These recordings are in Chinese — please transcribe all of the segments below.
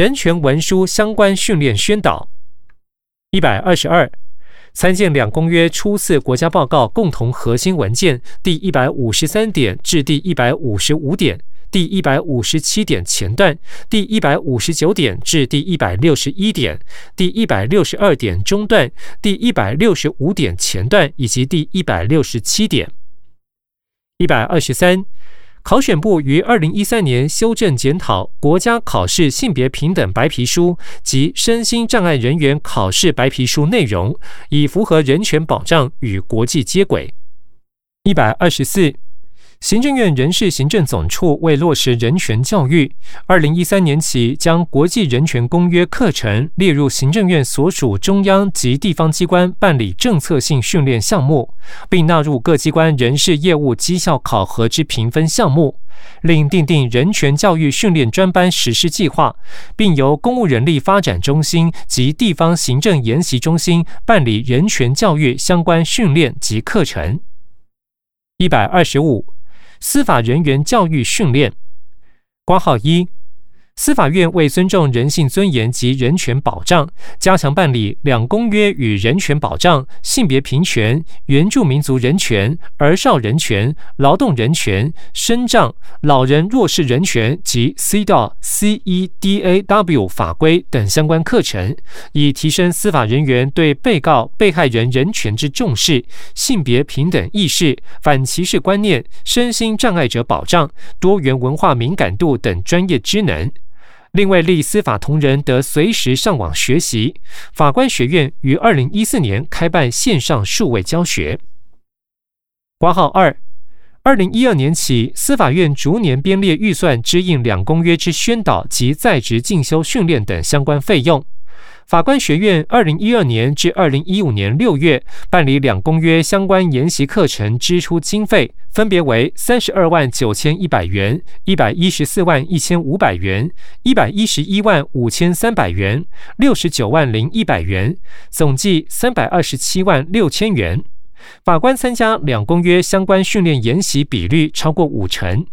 人权文书相关训练宣导。一百二十二，参见两公约初次国家报告共同核心文件第一百五十三点至第一百五十五点。第一百五十七点前段，第一百五十九点至第一百六十一点，第一百六十二点中段，第一百六十五点前段以及第一百六十七点。一百二十三，考选部于二零一三年修正检讨国家考试性别平等白皮书及身心障碍人员考试白皮书内容，以符合人权保障与国际接轨。一百二十四。行政院人事行政总处为落实人权教育，二零一三年起将国际人权公约课程列入行政院所属中央及地方机关办理政策性训练项目，并纳入各机关人事业务绩效考核之评分项目，另订定人权教育训练专班实施计划，并由公务人力发展中心及地方行政研习中心办理人权教育相关训练及课程。一百二十五。司法人员教育训练，挂号一。司法院为尊重人性尊严及人权保障，加强办理两公约与人权保障、性别平权、原住民族人权、儿少人权、劳动人权、身障、老人弱势人权及 C 到 CEDAW 法规等相关课程，以提升司法人员对被告、被害人人权之重视、性别平等意识、反歧视观念、身心障碍者保障、多元文化敏感度等专业知能。另外，立司法同仁得随时上网学习。法官学院于二零一四年开办线上数位教学。括号二，二零一二年起，司法院逐年编列预算，支应两公约之宣导及在职进修训练等相关费用。法官学院二零一二年至二零一五年六月办理两公约相关研习课程支出经费分别为三十二万九千一百元、一百一十四万一千五百元、一百一十一万五千三百元、六十九万零一百元，总计三百二十七万六千元。法官参加两公约相关训练研习比率超过五成。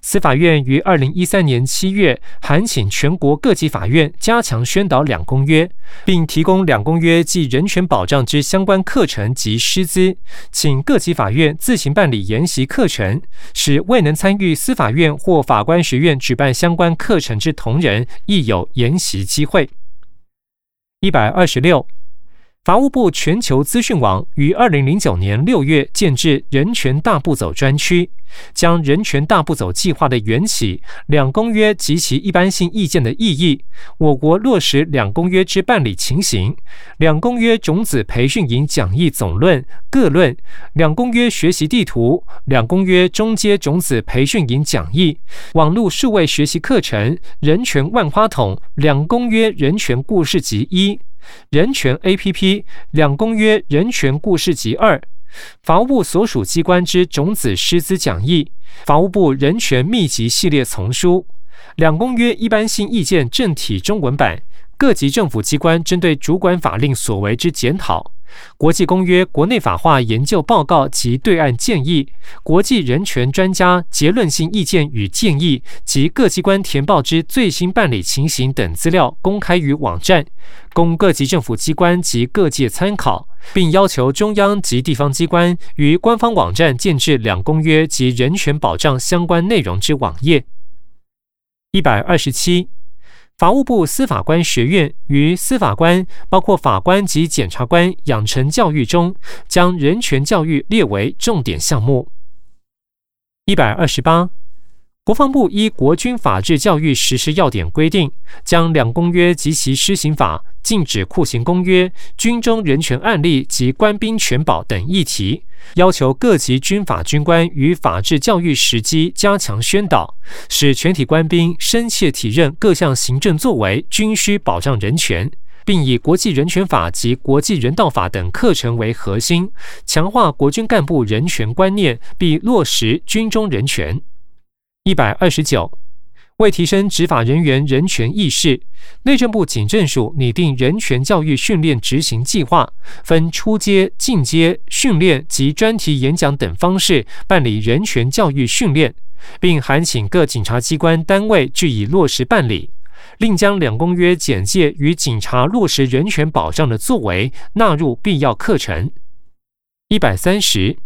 司法院于二零一三年七月函请全国各级法院加强宣导两公约，并提供两公约及人权保障之相关课程及师资，请各级法院自行办理研习课程，使未能参与司法院或法官学院举办相关课程之同仁亦有研习机会。一百二十六。法务部全球资讯网于二零零九年六月建制人权大步走专区，将人权大步走计划的缘起、两公约及其一般性意见的意义、我国落实两公约之办理情形、两公约种子培训营讲义总论各论、两公约学习地图、两公约中阶种子培训营讲义、网络数位学习课程、人权万花筒、两公约人权故事集一。人权 A.P.P. 两公约人权故事集二，法务部所属机关之种子师资讲义，法务部人权秘籍系列丛书，两公约一般性意见正体中文版，各级政府机关针对主管法令所为之检讨。国际公约国内法化研究报告及对岸建议，国际人权专家结论性意见与建议及各机关填报之最新办理情形等资料公开于网站，供各级政府机关及各界参考，并要求中央及地方机关于官方网站建置两公约及人权保障相关内容之网页。一百二十七。法务部司法官学院于司法官，包括法官及检察官养成教育中，将人权教育列为重点项目。一百二十八。国防部依国军法治教育实施要点规定，将两公约及其施行法、禁止酷刑公约、军中人权案例及官兵权保等议题，要求各级军法军官于法治教育时机加强宣导，使全体官兵深切体认各项行政作为均需保障人权，并以国际人权法及国际人道法等课程为核心，强化国军干部人权观念，并落实军中人权。一百二十九，为提升执法人员人权意识，内政部警政署拟定人权教育训练执行计划，分初阶、进阶训练及专题演讲等方式办理人权教育训练，并函请各警察机关单位据以落实办理。另将两公约简介与警察落实人权保障的作为纳入必要课程。一百三十，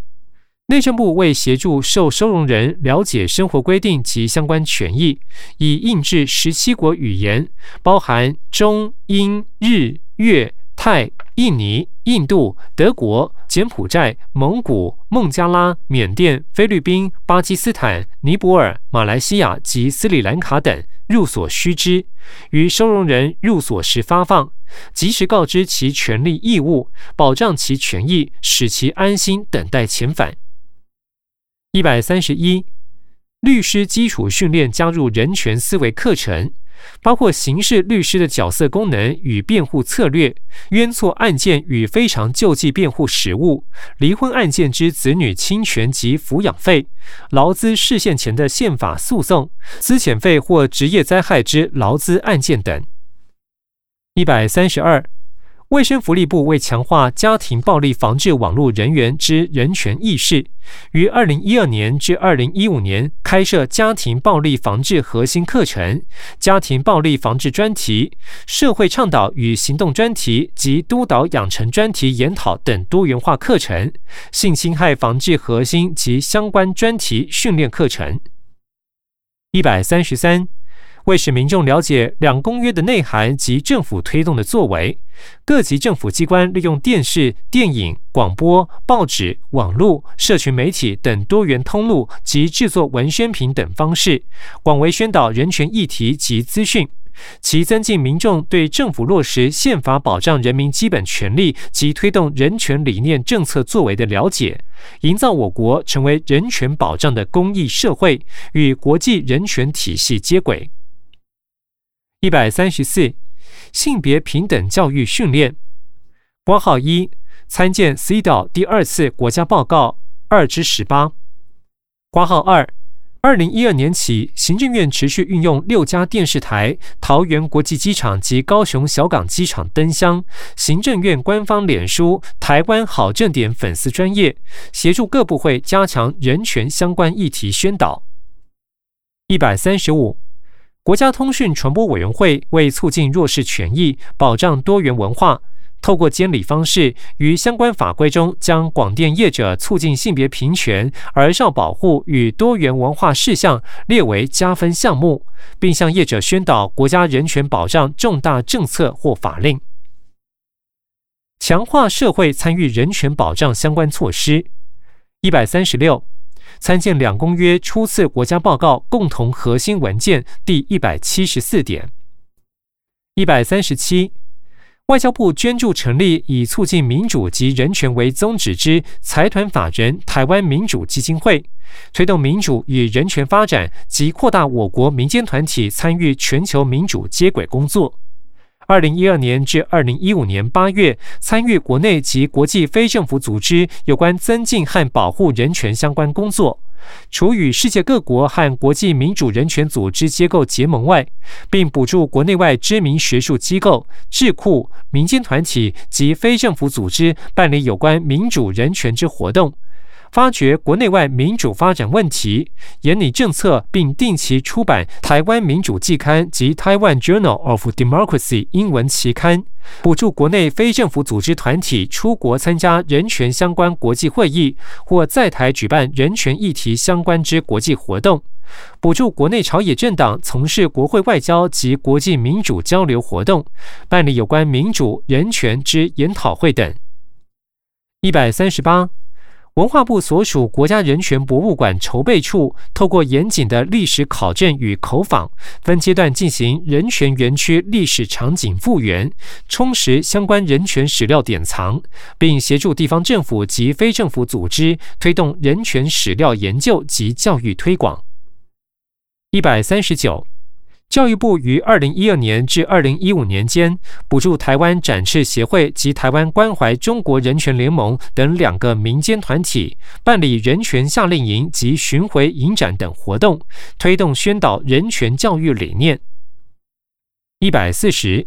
内政部为协助受收容人了解生活规定及相关权益，已印制十七国语言，包含中、英、日、越、泰、印尼、印度、德国、柬埔寨、蒙古、孟加拉、缅甸、菲律宾、巴基斯坦、尼泊尔、马来西亚及斯里兰卡等。入所须知，于收容人入所时发放，及时告知其权利义务，保障其权益，使其安心等待遣返。一百三十一，律师基础训练加入人权思维课程。包括刑事律师的角色功能与辩护策略、冤错案件与非常救济辩护实务、离婚案件之子女侵权及抚养费、劳资事现前的宪法诉讼、资遣费或职业灾害之劳资案件等。一百三十二。卫生福利部为强化家庭暴力防治网络人员之人权意识，于二零一二年至二零一五年开设家庭暴力防治核心课程、家庭暴力防治专题、社会倡导与行动专题及督导养成专题研讨等多元化课程、性侵害防治核心及相关专题训练课程。一百三十三。为使民众了解两公约的内涵及政府推动的作为，各级政府机关利用电视、电影、广播、报纸、网络、社群媒体等多元通路及制作文宣品等方式，广为宣导人权议题及资讯，其增进民众对政府落实宪法保障人民基本权利及推动人权理念政策作为的了解，营造我国成为人权保障的公益社会，与国际人权体系接轨。一百三十四，性别平等教育训练。括号一，参见 C 岛第二次国家报告二之十八。括号二，二零一二年起，行政院持续运用六家电视台、桃园国际机场及高雄小港机场灯箱、行政院官方脸书、台湾好正点粉丝专业，协助各部会加强人权相关议题宣导。一百三十五。国家通讯传播委员会为促进弱势权益、保障多元文化，透过监理方式，于相关法规中将广电业者促进性别平权、儿少保护与多元文化事项列为加分项目，并向业者宣导国家人权保障重大政策或法令，强化社会参与人权保障相关措施。一百三十六。参见两公约初次国家报告共同核心文件第一百七十四点。一百三十七，外交部捐助成立以促进民主及人权为宗旨之财团法人台湾民主基金会，推动民主与人权发展及扩大我国民间团体参与全球民主接轨工作。二零一二年至二零一五年八月，参与国内及国际非政府组织有关增进和保护人权相关工作。除与世界各国和国际民主人权组织机构结盟外，并补助国内外知名学术机构、智库、民间团体及非政府组织办理有关民主人权之活动。发掘国内外民主发展问题，研拟政策，并定期出版《台湾民主季刊》及《Taiwan Journal of Democracy》英文期刊，补助国内非政府组织团体出国参加人权相关国际会议，或在台举办人权议题相关之国际活动，补助国内朝野政党从事国会外交及国际民主交流活动，办理有关民主人权之研讨会等。一百三十八。文化部所属国家人权博物馆筹备处，透过严谨的历史考证与口访，分阶段进行人权园区历史场景复原，充实相关人权史料典藏，并协助地方政府及非政府组织推动人权史料研究及教育推广。一百三十九。教育部于二零一二年至二零一五年间，补助台湾展翅协会及台湾关怀中国人权联盟等两个民间团体，办理人权夏令营及巡回影展等活动，推动宣导人权教育理念。一百四十，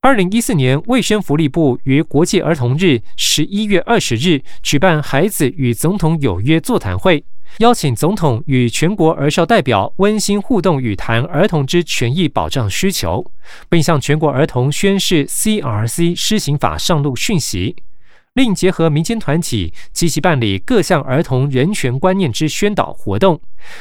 二零一四年卫生福利部于国际儿童日十一月二十日举办孩子与总统有约座谈会。邀请总统与全国儿少代表温馨互动语谈儿童之权益保障需求，并向全国儿童宣示 CRC 施行法上路讯息。另结合民间团体，积极办理各项儿童人权观念之宣导活动，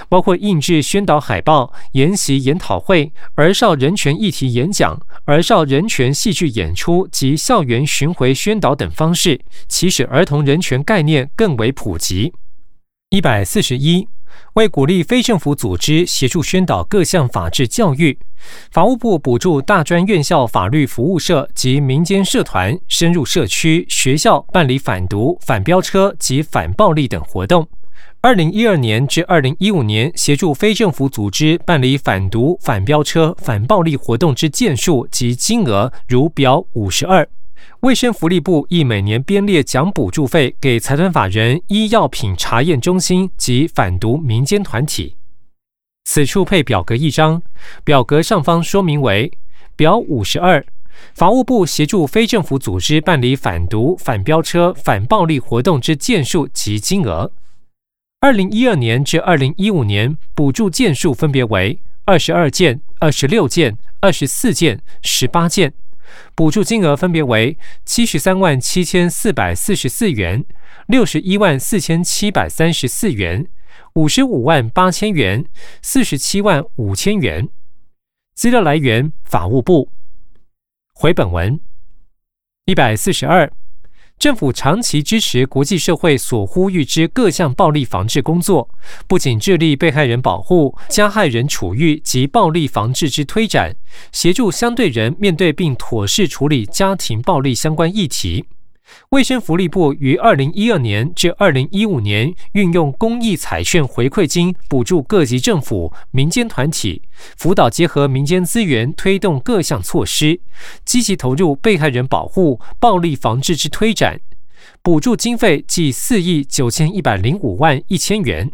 包括印制宣导海报、研习研讨会、儿少人权议题演讲、儿少人权戏剧演出及校园巡回宣导等方式，其使儿童人权概念更为普及。一百四十一。为鼓励非政府组织协助宣导各项法治教育，法务部补助大专院校法律服务社及民间社团深入社区、学校办理反毒、反飙车及反暴力等活动。二零一二年至二零一五年，协助非政府组织办理反毒、反飙车、反暴力活动之件数及金额，如表五十二。卫生福利部亦每年编列奖补助费给财团法人医药品查验中心及反毒民间团体。此处配表格一张，表格上方说明为表五十二，法务部协助非政府组织办理反毒、反飙车、反暴力活动之件数及金额。二零一二年至二零一五年补助件数分别为二十二件、二十六件、二十四件、十八件。补助金额分别为七十三万七千四百四十四元、六十一万四千七百三十四元、五十五万八千元、四十七万五千元。资料来源：法务部。回本文一百四十二。政府长期支持国际社会所呼吁之各项暴力防治工作，不仅致力被害人保护、加害人处遇及暴力防治之推展，协助相对人面对并妥善处理家庭暴力相关议题。卫生福利部于二零一二年至二零一五年，运用公益彩券回馈金补助各级政府、民间团体，辅导结合民间资源，推动各项措施，积极投入被害人保护、暴力防治之推展。补助经费计四亿九千一百零五万一千元，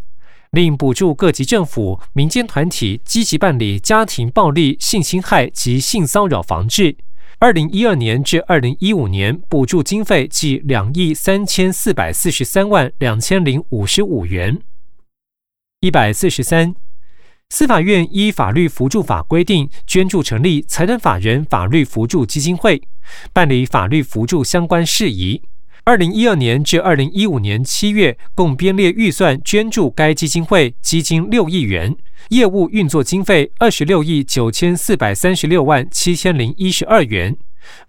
另补助各级政府、民间团体积极办理家庭暴力、性侵害及性骚扰防治。二零一二年至二零一五年补助经费计两亿三千四百四十三万两千零五十五元。一百四十三，司法院依法律扶助法规定，捐助成立财团法人法律扶助基金会，办理法律扶助相关事宜。二零一二年至二零一五年七月，共编列预算捐助该基金会基金六亿元。业务运作经费二十六亿九千四百三十六万七千零一十二元。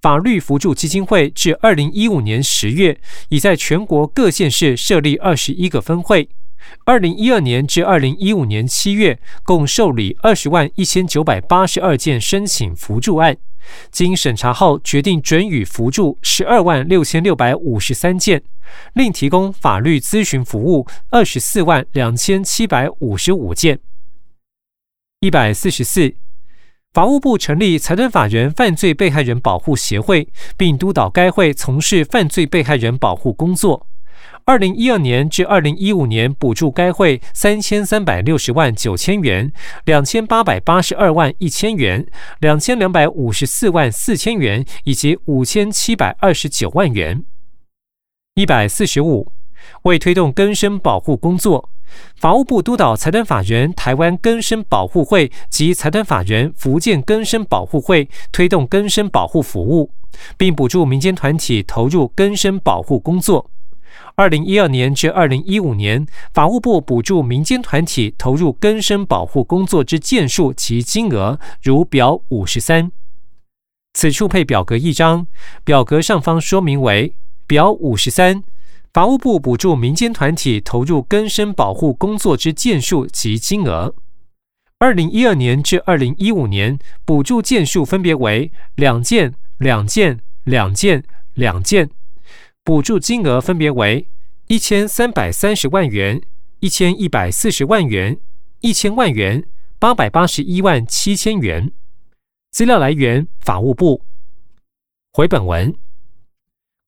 法律扶助基金会至二零一五年十月，已在全国各县市设立二十一个分会。二零一二年至二零一五年七月，共受理二十万一千九百八十二件申请扶助案，经审查后决定准予扶助十二万六千六百五十三件，另提供法律咨询服务二十四万两千七百五十五件。一百四十四，法务部成立财团法人犯罪被害人保护协会，并督导该会从事犯罪被害人保护工作。二零一二年至二零一五年，补助该会三千三百六十万九千元、两千八百八十二万一千元、两千两百五十四万四千元以及五千七百二十九万元。一百四十五，为推动根生保护工作。法务部督导财团法人台湾根生保护会及财团法人福建根生保护会推动根生保护服务，并补助民间团体投入根生保护工作。二零一二年至二零一五年，法务部补助民间团体投入根生保护工作之件数及金额，如表五十三。此处配表格一张，表格上方说明为表五十三。法务部补助民间团体投入根生保护工作之件数及金额，二零一二年至二零一五年补助件数分别为两件、两件、两件、两件，补助金额分别为一千三百三十万元、一千一百四十万元、一千万元、八百八十一万七千元。资料来源：法务部。回本文。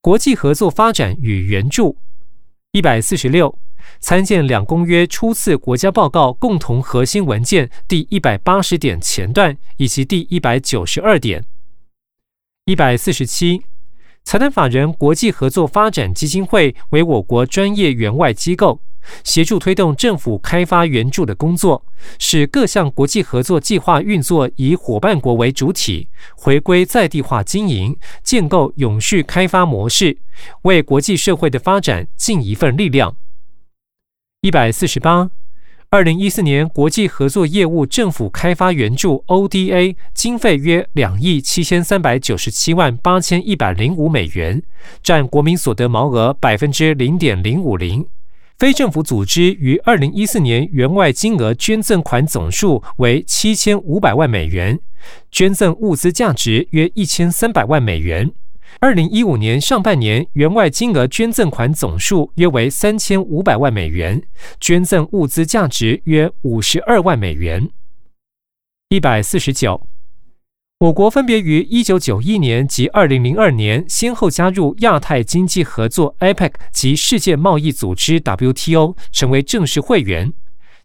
国际合作发展与援助一百四十六，参见两公约初次国家报告共同核心文件第一百八十点前段以及第一百九十二点。一百四十七，财团法人国际合作发展基金会为我国专业援外机构，协助推动政府开发援助的工作，使各项国际合作计划运作以伙伴国为主体，回归在地化经营，建构永续开发模式，为国际社会的发展尽一份力量。一百四十八。二零一四年国际合作业务政府开发援助 （ODA） 经费约两亿七千三百九十七万八千一百零五美元，占国民所得毛额百分之零点零五零。非政府组织于二零一四年援外金额捐赠款总数为七千五百万美元，捐赠物资价值约一千三百万美元。二零一五年上半年，员外金额捐赠款总数约为三千五百万美元，捐赠物资价值约五十二万美元。一百四十九，我国分别于一九九一年及二零零二年先后加入亚太经济合作 （APEC） 及世界贸易组织 （WTO），成为正式会员，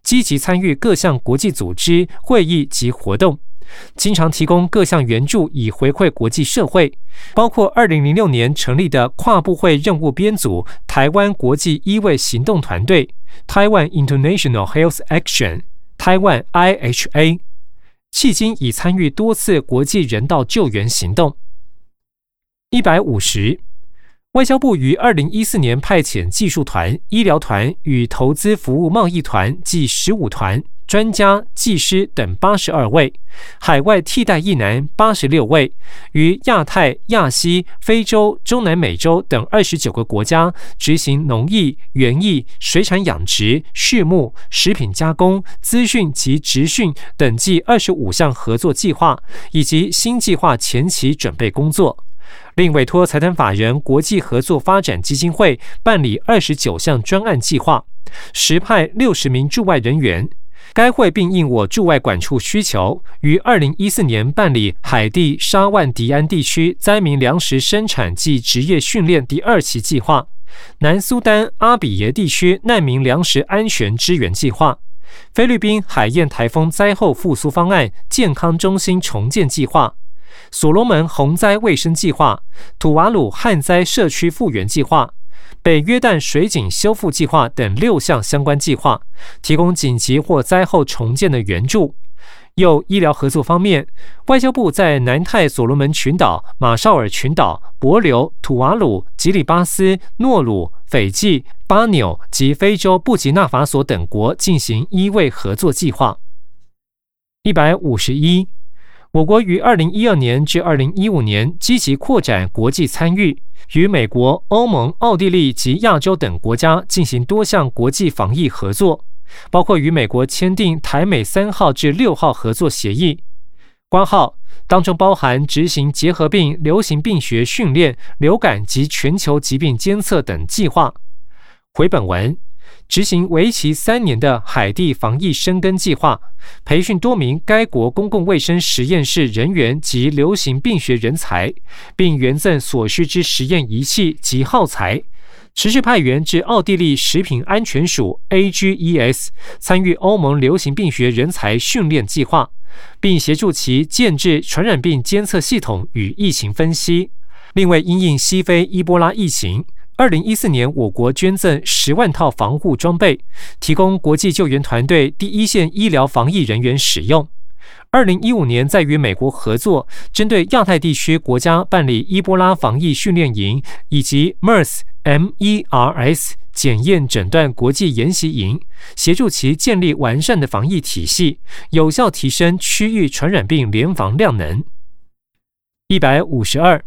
积极参与各项国际组织会议及活动。经常提供各项援助以回馈国际社会，包括二零零六年成立的跨部会任务编组台湾国际医卫行动团队 （Taiwan International Health Action, Taiwan IHA），迄今已参与多次国际人道救援行动。一百五十，外交部于二零一四年派遣技术团、医疗团与投资服务贸易团计十五团。专家、技师等八十二位，海外替代役男八十六位，于亚太、亚西、非洲、中南美洲等二十九个国家执行农业、园艺、水产养殖、畜牧、食品加工、资讯及职训等计二十五项合作计划，以及新计划前期准备工作。另委托财团法人国际合作发展基金会办理二十九项专案计划，实派六十名驻外人员。该会并应我驻外管处需求，于二零一四年办理海地沙万迪安地区灾民粮食生产及职业训练第二期计划、南苏丹阿比耶地区难民粮食安全支援计划、菲律宾海燕台风灾后复苏方案健康中心重建计划、所罗门洪灾卫生计划、土瓦鲁旱灾社区复原计划。北约旦水井修复计划等六项相关计划，提供紧急或灾后重建的援助。又医疗合作方面，外交部在南太所罗门群岛、马绍尔群岛、帛琉、土瓦鲁、吉里巴斯、诺鲁、斐济、巴纽及非洲布吉纳法索等国进行医卫合作计划。一百五十一。我国于二零一二年至二零一五年积极扩展国际参与，与美国、欧盟、奥地利及亚洲等国家进行多项国际防疫合作，包括与美国签订台美三号至六号合作协议，关号当中包含执行结核病、流行病学训练、流感及全球疾病监测等计划。回本文。执行为期三年的海地防疫生根计划，培训多名该国公共卫生实验室人员及流行病学人才，并援赠所需之实验仪器及耗材。持续派员至奥地利食品安全署 （AGES） 参与欧盟流行病学人才训练计划，并协助其建制传染病监测系统与疫情分析。另外因应西非伊波拉疫情。二零一四年，我国捐赠十万套防护装备，提供国际救援团队第一线医疗防疫人员使用。二零一五年，在与美国合作，针对亚太地区国家办理伊波拉防疫训练营以及 MERS MERS 检验诊断国际研习营，协助其建立完善的防疫体系，有效提升区域传染病联防量能。一百五十二。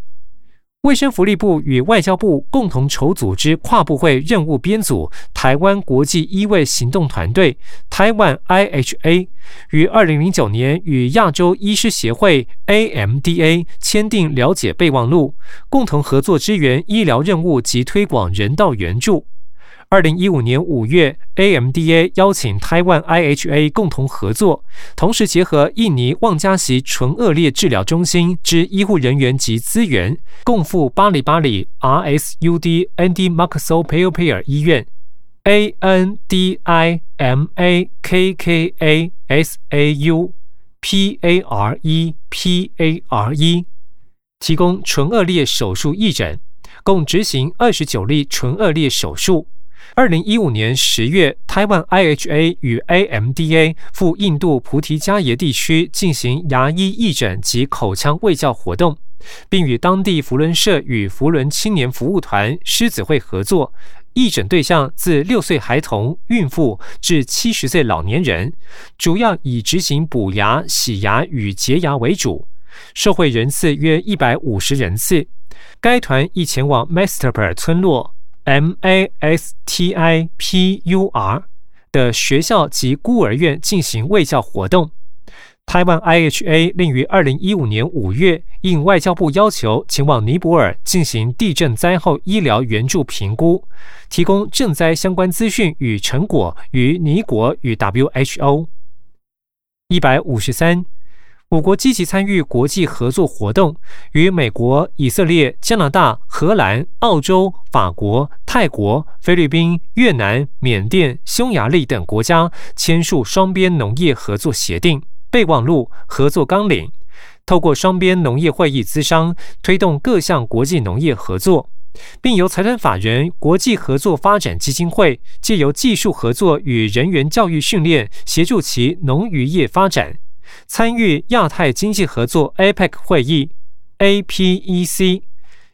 卫生福利部与外交部共同筹组织跨部会任务编组台湾国际医卫行动团队台湾 IHA） 于二零零九年与亚洲医师协会 （AMDA） 签订了解备忘录，共同合作支援医疗任务及推广人道援助。二零一五年五月，AMDA 邀请台湾 IHA 共同合作，同时结合印尼旺加锡纯恶劣治疗中心之医护人员及资源，共赴巴里巴里 RSUD Andy Maxwell Pale 医院 （ANDI MAKKA SAU PARE PARE） 提供纯恶劣手术义诊，共执行二十九例纯恶劣手术。二零一五年十月，台湾 IHA 与 AMDA 赴印度菩提迦耶地区进行牙医义诊及口腔卫教活动，并与当地福伦社与福伦青年服务团狮子会合作。义诊对象自六岁孩童、孕妇至七十岁老年人，主要以执行补牙、洗牙与洁牙为主，受惠人次约一百五十人次。该团亦前往 Masterpur 村落。M A S T I P U R 的学校及孤儿院进行卫教活动。台湾 I H A 另于二零一五年五月应外交部要求前往尼泊尔进行地震灾后医疗援助评估，提供赈灾相关资讯与成果与尼国与 W H O。一百五十三。我国积极参与国际合作活动，与美国、以色列、加拿大、荷兰、澳洲、法国、泰国、菲律宾、越南、缅甸、匈牙利等国家签署双边农业合作协定备忘录合作纲领，透过双边农业会议资商，推动各项国际农业合作，并由财团法人国际合作发展基金会借由技术合作与人员教育训练，协助其农渔业发展。参与亚太经济合作 APEC 会议，APEC，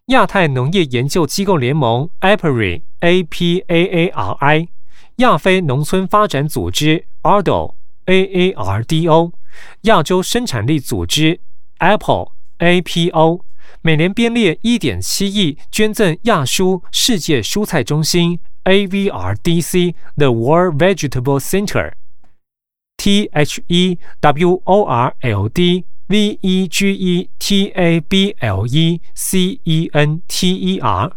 亚太农业研究机构联盟 APRI，APAARI，亚非农村发展组织 ARDO，AARDO，亚洲生产力组织 Apple，APO，每年编列一点七亿捐赠亚蔬世界蔬菜中心 AVRDC，The World Vegetable Center。T H E W O R L D V E G E T A B L E C E N T E R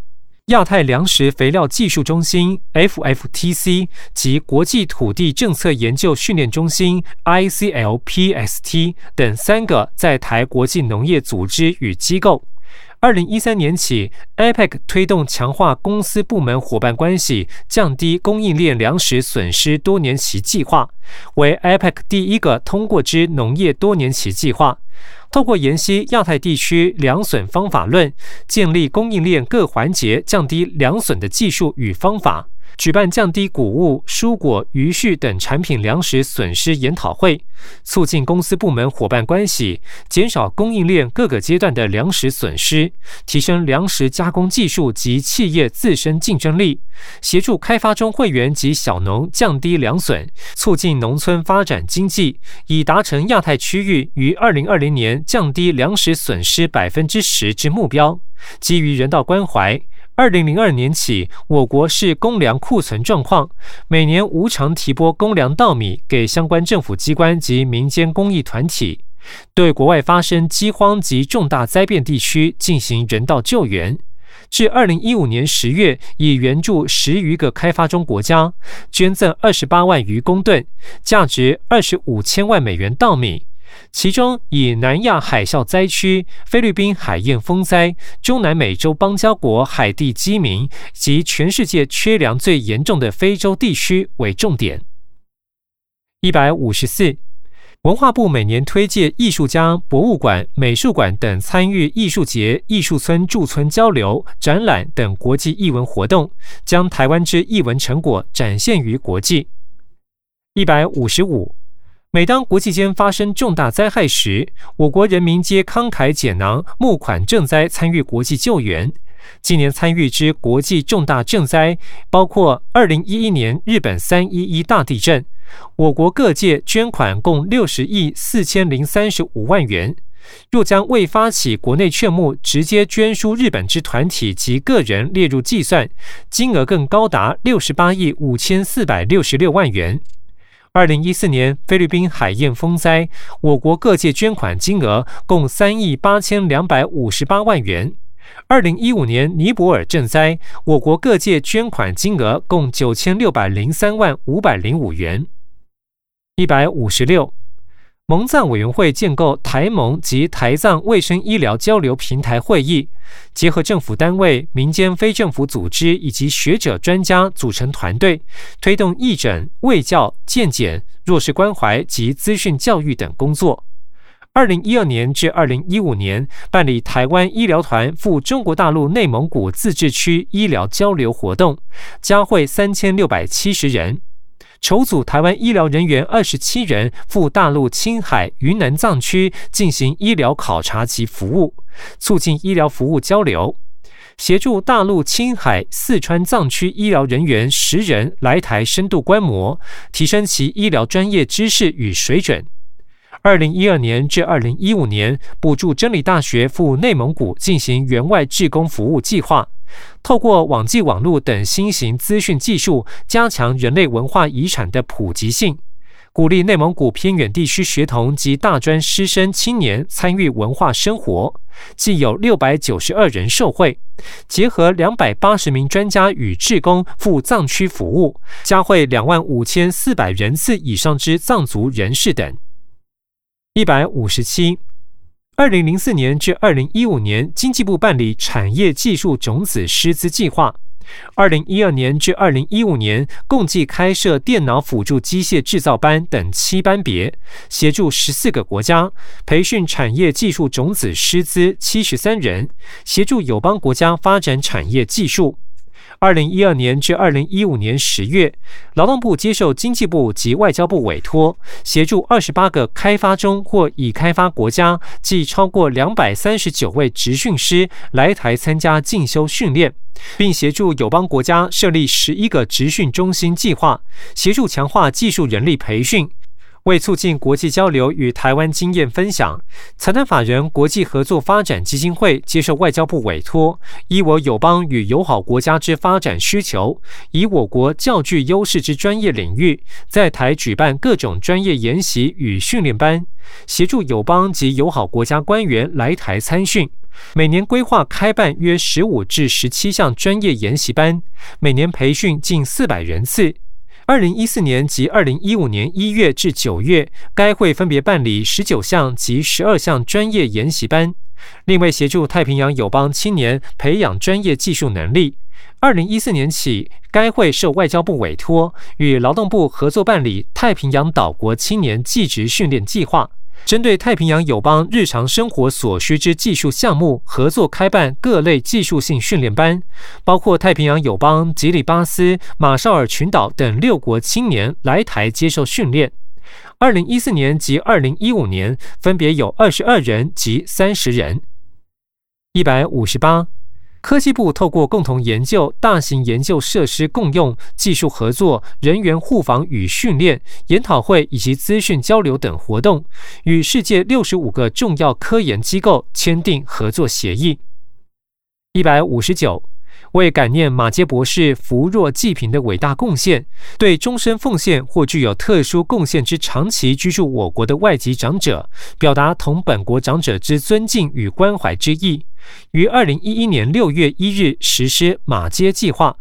亚太粮食肥料技术中心 F F T C 及国际土地政策研究训练中心 I C L P S T 等三个在台国际农业组织与机构。二零一三年起，APEC 推动强化公司部门伙伴关系，降低供应链粮食损失多年期计划，为 APEC 第一个通过之农业多年期计划。透过研析亚太地区粮损方法论，建立供应链各环节降低粮损的技术与方法。举办降低谷物、蔬果、鱼畜等产品粮食损失研讨会，促进公司部门伙伴关系，减少供应链各个阶段的粮食损失，提升粮食加工技术及企业自身竞争力，协助开发中会员及小农降低粮损，促进农村发展经济，以达成亚太区域于二零二零年降低粮食损失百分之十之目标。基于人道关怀。二零零二年起，我国是公粮库存状况，每年无偿提拨公粮稻米给相关政府机关及民间公益团体，对国外发生饥荒及重大灾变地区进行人道救援。至二零一五年十月，已援助十余个开发中国家，捐赠二十八万余公吨，价值二十五千万美元稻米。其中，以南亚海啸灾区、菲律宾海燕风灾、中南美洲邦交国海地饥民及全世界缺粮最严重的非洲地区为重点。一百五十四，文化部每年推介艺术家、博物馆、美术馆等参与艺术节、艺术村驻村交流、展览等国际艺文活动，将台湾之艺文成果展现于国际。一百五十五。每当国际间发生重大灾害时，我国人民皆慷慨解囊募款赈灾，参与国际救援。今年参与之国际重大赈灾，包括二零一一年日本三一一大地震，我国各界捐款共六十亿四千零三十五万元。若将未发起国内劝募直接捐输日本之团体及个人列入计算，金额更高达六十八亿五千四百六十六万元。二零一四年菲律宾海燕风灾，我国各界捐款金额共三亿八千两百五十八万元。二零一五年尼泊尔赈灾，我国各界捐款金额共九千六百零三万五百零五元。一百五十六。蒙藏委员会建构台蒙及台藏卫生医疗交流平台会议，结合政府单位、民间非政府组织以及学者专家组成团队，推动义诊、卫教、健检、弱势关怀及资讯教育等工作。二零一二年至二零一五年，办理台湾医疗团赴中国大陆内蒙古自治区医疗交流活动，加会三千六百七十人。筹组台湾医疗人员二十七人赴大陆青海、云南藏区进行医疗考察及服务，促进医疗服务交流；协助大陆青海、四川藏区医疗人员十人来台深度观摩，提升其医疗专业知识与水准。二零一二年至二零一五年，补助真理大学赴内蒙古进行员外志工服务计划。透过网际网络等新型资讯技术，加强人类文化遗产的普及性，鼓励内蒙古偏远地区学童及大专师生青年参与文化生活。既有六百九十二人受惠，结合两百八十名专家与志工赴藏区服务，加会两万五千四百人次以上之藏族人士等。一百五十七。二零零四年至二零一五年，经济部办理产业技术种子师资计划；二零一二年至二零一五年，共计开设电脑辅助机械制造班等七班别，协助十四个国家培训产业技术种子师资七十三人，协助友邦国家发展产业技术。二零一二年至二零一五年十月，劳动部接受经济部及外交部委托，协助二十八个开发中或已开发国家，即超过两百三十九位职训师来台参加进修训练，并协助友邦国家设立十一个职训中心计划，协助强化技术人力培训。为促进国际交流与台湾经验分享，财团法人国际合作发展基金会接受外交部委托，依我友邦与友好国家之发展需求，以我国较具优势之专业领域，在台举办各种专业研习与训练班，协助友邦及友好国家官员来台参训。每年规划开办约十五至十七项专业研习班，每年培训近四百人次。二零一四年及二零一五年一月至九月，该会分别办理十九项及十二项专业研习班，另外协助太平洋友邦青年培养专业技术能力。二零一四年起，该会受外交部委托，与劳动部合作办理太平洋岛国青年技职训练计划。针对太平洋友邦日常生活所需之技术项目，合作开办各类技术性训练班，包括太平洋友邦吉里巴斯、马绍尔群岛等六国青年来台接受训练。二零一四年及二零一五年，分别有二十二人及三十人。一百五十八。科技部透过共同研究、大型研究设施共用、技术合作、人员互访与训练、研讨会以及资讯交流等活动，与世界六十五个重要科研机构签订合作协议。一百五十九。为感念马杰博士扶弱济贫的伟大贡献，对终身奉献或具有特殊贡献之长期居住我国的外籍长者，表达同本国长者之尊敬与关怀之意，于二零一一年六月一日实施马街计划。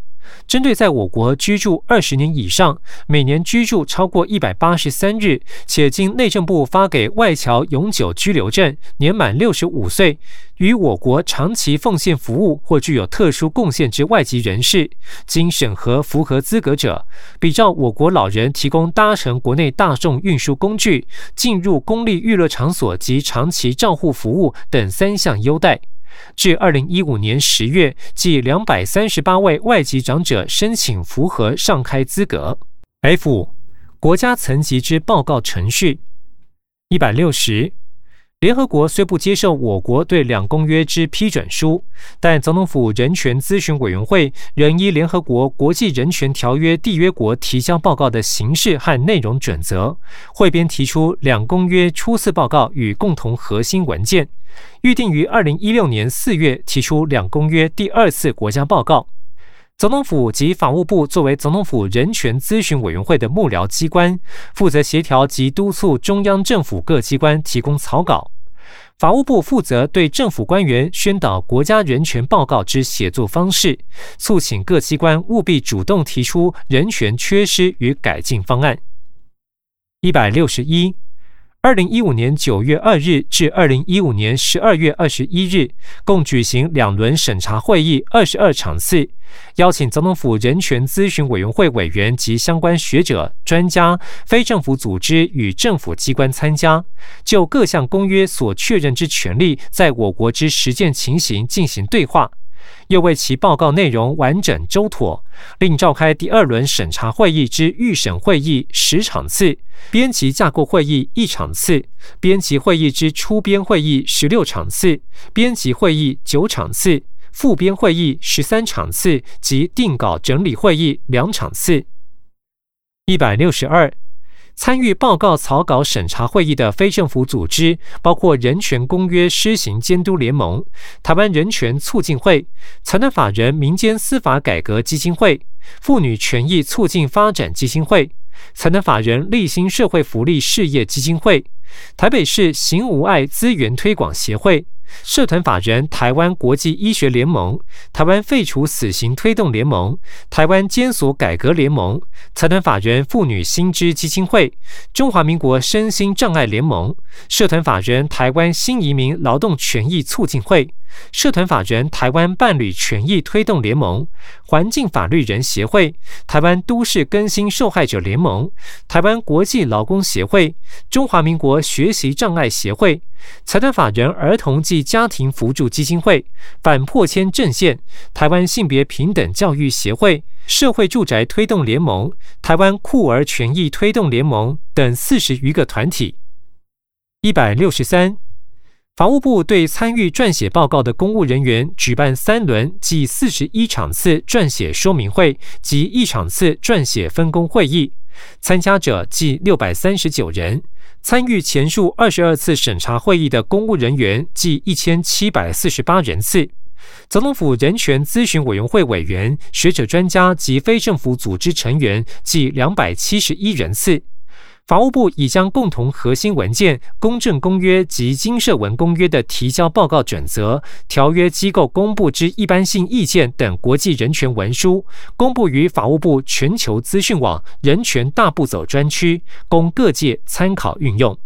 针对在我国居住二十年以上、每年居住超过一百八十三日，且经内政部发给外侨永久居留证、年满六十五岁、与我国长期奉献服务或具有特殊贡献之外籍人士，经审核符合资格者，比照我国老人提供搭乘国内大众运输工具、进入公立娱乐场所及长期照护服务等三项优待。至二零一五年十月，计两百三十八位外籍长者申请符合上开资格。F 五国家层级之报告程序一百六十。联合国虽不接受我国对两公约之批准书，但总统府人权咨询委员会仍依联合国国际人权条约缔约国提交报告的形式和内容准则，汇编提出两公约初次报告与共同核心文件。预定于二零一六年四月提出两公约第二次国家报告。总统府及法务部作为总统府人权咨询委员会的幕僚机关，负责协调及督促中央政府各机关提供草稿。法务部负责对政府官员宣导国家人权报告之写作方式，促请各机关务必主动提出人权缺失与改进方案。一百六十一。二零一五年九月二日至二零一五年十二月二十一日，共举行两轮审查会议，二十二场次，邀请总统府人权咨询委员会委员及相关学者、专家、非政府组织与政府机关参加，就各项公约所确认之权利，在我国之实践情形进行对话。又为其报告内容完整周妥，另召开第二轮审查会议之预审会议十场次，编辑架构会议一场次，编辑会议之初编会议十六场次，编辑会议九场次，复编会议十三场次及定稿整理会议两场次。一百六十二。参与报告草稿审查会议的非政府组织，包括人权公约施行监督联盟、台湾人权促进会、财团法人民间司法改革基金会、妇女权益促进发展基金会、财团法人立新社会福利事业基金会、台北市行无碍资源推广协会。社团法人台湾国际医学联盟、台湾废除死刑推动联盟、台湾监所改革联盟、财团法人妇女新知基金会、中华民国身心障碍联盟、社团法人台湾新移民劳动权益促进会。社团法人台湾伴侣权益推动联盟、环境法律人协会、台湾都市更新受害者联盟、台湾国际劳工协会、中华民国学习障碍协会、财团法人儿童及家庭扶助基金会、反破迁阵线、台湾性别平等教育协会、社会住宅推动联盟、台湾酷儿权益推动联盟等四十余个团体。一百六十三。法务部对参与撰写报告的公务人员举办三轮计四十一场次撰写说明会及一场次撰写分工会议，参加者计六百三十九人。参与前述二十二次审查会议的公务人员计一千七百四十八人次。总统府人权咨询委员会委员、学者专家及非政府组织成员计两百七十一人次。法务部已将共同核心文件《公正公约》及金社文公约的提交报告准则、条约机构公布之一般性意见等国际人权文书，公布于法务部全球资讯网人权大步走专区，供各界参考运用。